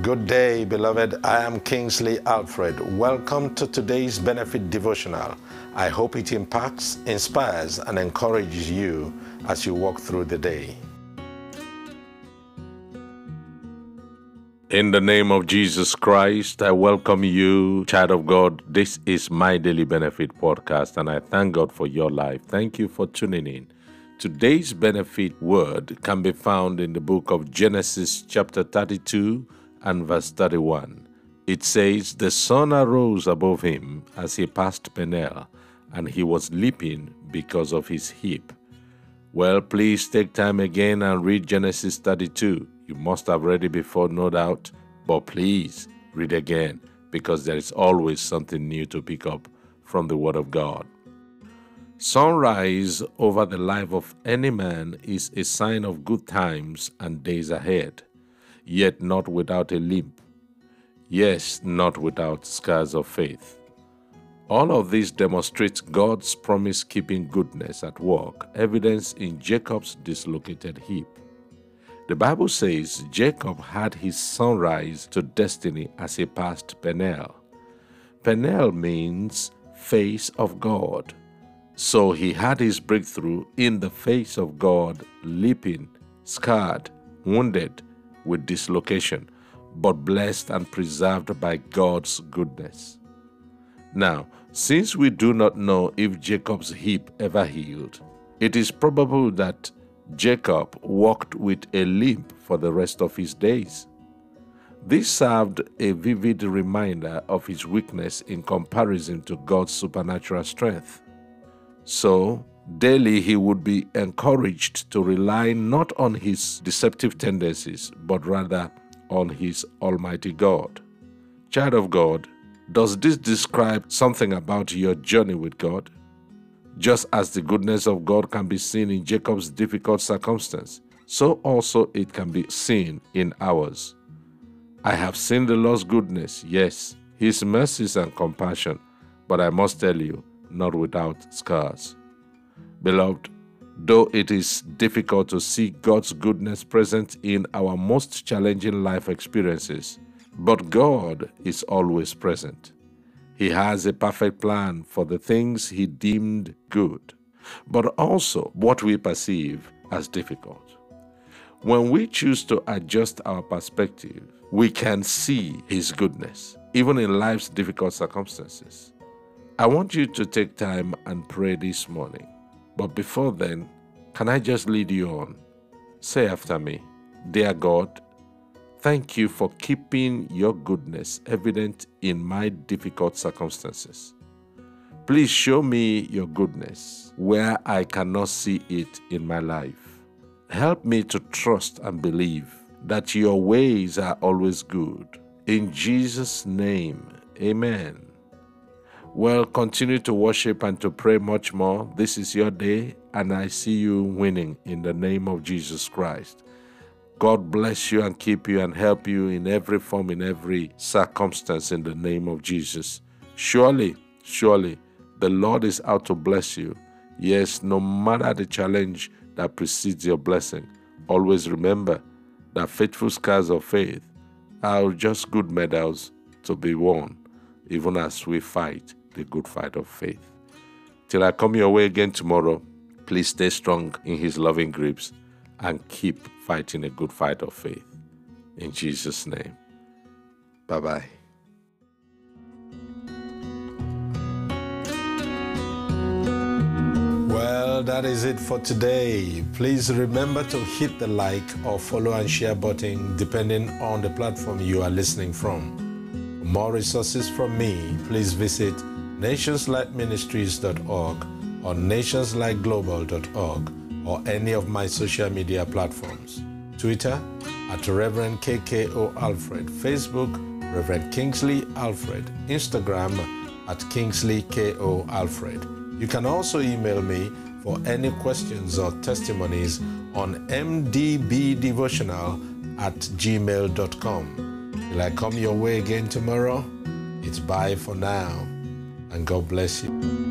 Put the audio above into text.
Good day, beloved. I am Kingsley Alfred. Welcome to today's Benefit Devotional. I hope it impacts, inspires, and encourages you as you walk through the day. In the name of Jesus Christ, I welcome you, child of God. This is my Daily Benefit podcast, and I thank God for your life. Thank you for tuning in. Today's benefit word can be found in the book of Genesis, chapter 32 and verse 31. It says, The sun arose above him as he passed Peniel, and he was leaping because of his hip. Well, please take time again and read Genesis 32 you must have read it before, no doubt, but please read again because there is always something new to pick up from the Word of God. Sunrise over the life of any man is a sign of good times and days ahead, yet not without a limp. Yes, not without scars of faith. All of this demonstrates God's promise keeping goodness at work, evidenced in Jacob's dislocated hip. The Bible says Jacob had his sunrise to destiny as he passed Peniel. Peniel means face of God. So he had his breakthrough in the face of God, leaping, scarred, wounded, with dislocation, but blessed and preserved by God's goodness. Now, since we do not know if Jacob's hip ever healed, it is probable that Jacob walked with a limp for the rest of his days. This served a vivid reminder of his weakness in comparison to God's supernatural strength. So, daily he would be encouraged to rely not on his deceptive tendencies, but rather on his Almighty God. Child of God, does this describe something about your journey with God? Just as the goodness of God can be seen in Jacob's difficult circumstance, so also it can be seen in ours. I have seen the Lord's goodness, yes, His mercies and compassion, but I must tell you, not without scars. Beloved, though it is difficult to see God's goodness present in our most challenging life experiences, but God is always present. He has a perfect plan for the things He deemed good, but also what we perceive as difficult. When we choose to adjust our perspective, we can see His goodness, even in life's difficult circumstances. I want you to take time and pray this morning. But before then, can I just lead you on? Say after me Dear God, Thank you for keeping your goodness evident in my difficult circumstances. Please show me your goodness where I cannot see it in my life. Help me to trust and believe that your ways are always good. In Jesus' name, amen. Well, continue to worship and to pray much more. This is your day, and I see you winning in the name of Jesus Christ. God bless you and keep you and help you in every form, in every circumstance, in the name of Jesus. Surely, surely, the Lord is out to bless you. Yes, no matter the challenge that precedes your blessing, always remember that faithful scars of faith are just good medals to be worn, even as we fight the good fight of faith. Till I come your way again tomorrow, please stay strong in His loving grips and keep fighting a good fight of faith. In Jesus' name. Bye bye. Well, that is it for today. Please remember to hit the like or follow and share button depending on the platform you are listening from. For more resources from me, please visit nationslightministries.org or nationslightglobal.org or any of my social media platforms Twitter at Reverend KKO Alfred, Facebook Reverend Kingsley Alfred, Instagram at Kingsley KO Alfred. You can also email me for any questions or testimonies on mdbdevotional at gmail.com. Will I come your way again tomorrow? It's bye for now, and God bless you.